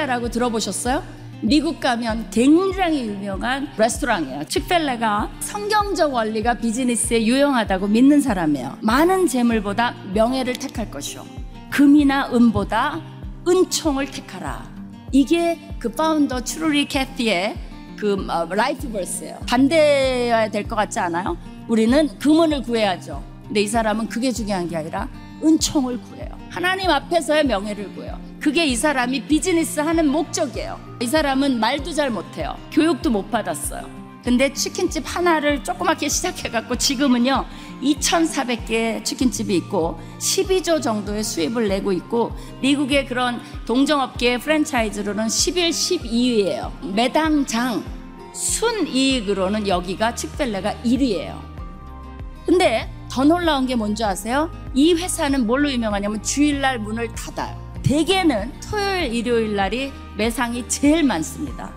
Chick-fil-A라고 들어보셨어요? 미국 가면 굉장히 유명한 레스토랑이에요. Chick-fil-A가 성경적 원리가 비즈니스에 유용하다고 믿는 사람이에요. 많은 재물보다 명예를 택할 것이요. 금이나 은보다 은총을 택하라. 이게 그 founder Truett Cathy의 그 어, life verse예요. 반대해야 될 것 같지 않아요? 우리는 금은을 구해야죠. 근데 이 사람은 그게 중요한 게 아니라 은총을 구해요. 하나님 앞에서의 명예를 구해요. 그게 이 사람이 비즈니스 하는 목적이에요. 이 사람은 말도 잘 못해요. 교육도 못 받았어요. 근데 치킨집 하나를 조그맣게 시작해갖고 지금은요 2,400개 치킨집이 있고 12조 정도의 수입을 내고 있고 미국의 그런 동정업계 프랜차이즈로는 11, 12위예요. 매당 장 순이익으로는 여기가 칙펠레가 1위예요. 근데 더 놀라운 게 뭔지 아세요? 이 회사는 뭘로 유명하냐면 주일날 문을 닫아요. 대개는 토요일, 일요일 날이 매상이 제일 많습니다.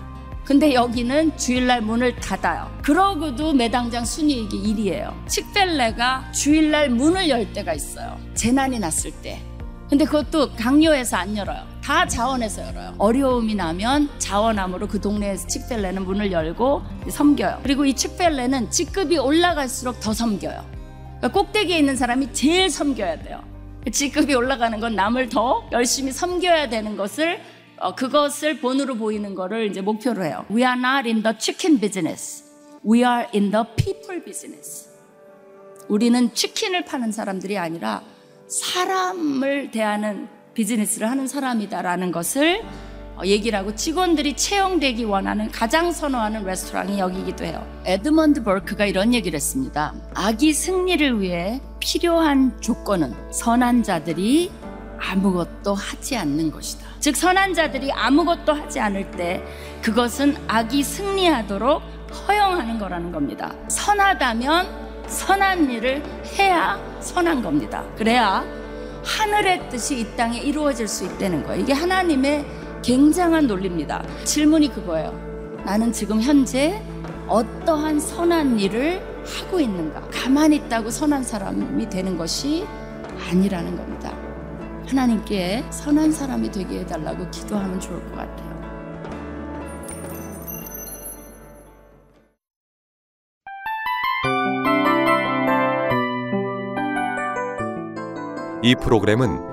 근데 여기는 주일날 문을 닫아요. 그러고도 매당장 순이익이 1위예요. 칙펠레가 주일날 문을 열 때가 있어요. 재난이 났을 때. 근데 그것도 강요해서 안 열어요. 다 자원해서 열어요. 어려움이 나면 자원함으로 그 동네에서 칙펠레는 문을 열고 섬겨요. 그리고 이 칙펠레는 직급이 올라갈수록 더 섬겨요. 그러니까 꼭대기에 있는 사람이 제일 섬겨야 돼요. 직급이 올라가는 건 남을 더 열심히 섬겨야 되는 것을 어, 그것을 본으로 보이는 것을 이제 목표로 해요. We are not in the chicken business. We are in the people business. 우리는 치킨을 파는 사람들이 아니라 사람을 대하는 비즈니스를 하는 사람이다라는 것을 어, 얘기를 하고 직원들이 채용되기 원하는 가장 선호하는 레스토랑이 여기기도 해요. 에드먼드 버크가 이런 얘기를 했습니다. 아기 승리를 위해 필요한 조건은 선한 자들이 아무것도 하지 않는 것이다. 즉 선한 자들이 아무것도 하지 않을 때 그것은 악이 승리하도록 허용하는 거라는 겁니다. 선하다면 선한 일을 해야 선한 겁니다. 그래야 하늘의 뜻이 이 땅에 이루어질 수 있다는 거예요. 이게 하나님의 굉장한 논리입니다. 질문이 그거예요. 나는 지금 현재 어떠한 선한 일을 하고 있는가? 가만히 있다고 선한 사람이 되는 것이 아니라는 겁니다. 하나님께 선한 사람이 되게 해달라고 기도하면 좋을 것 같아요. 이 프로그램은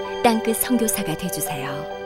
땅끝 성교사가 되주세요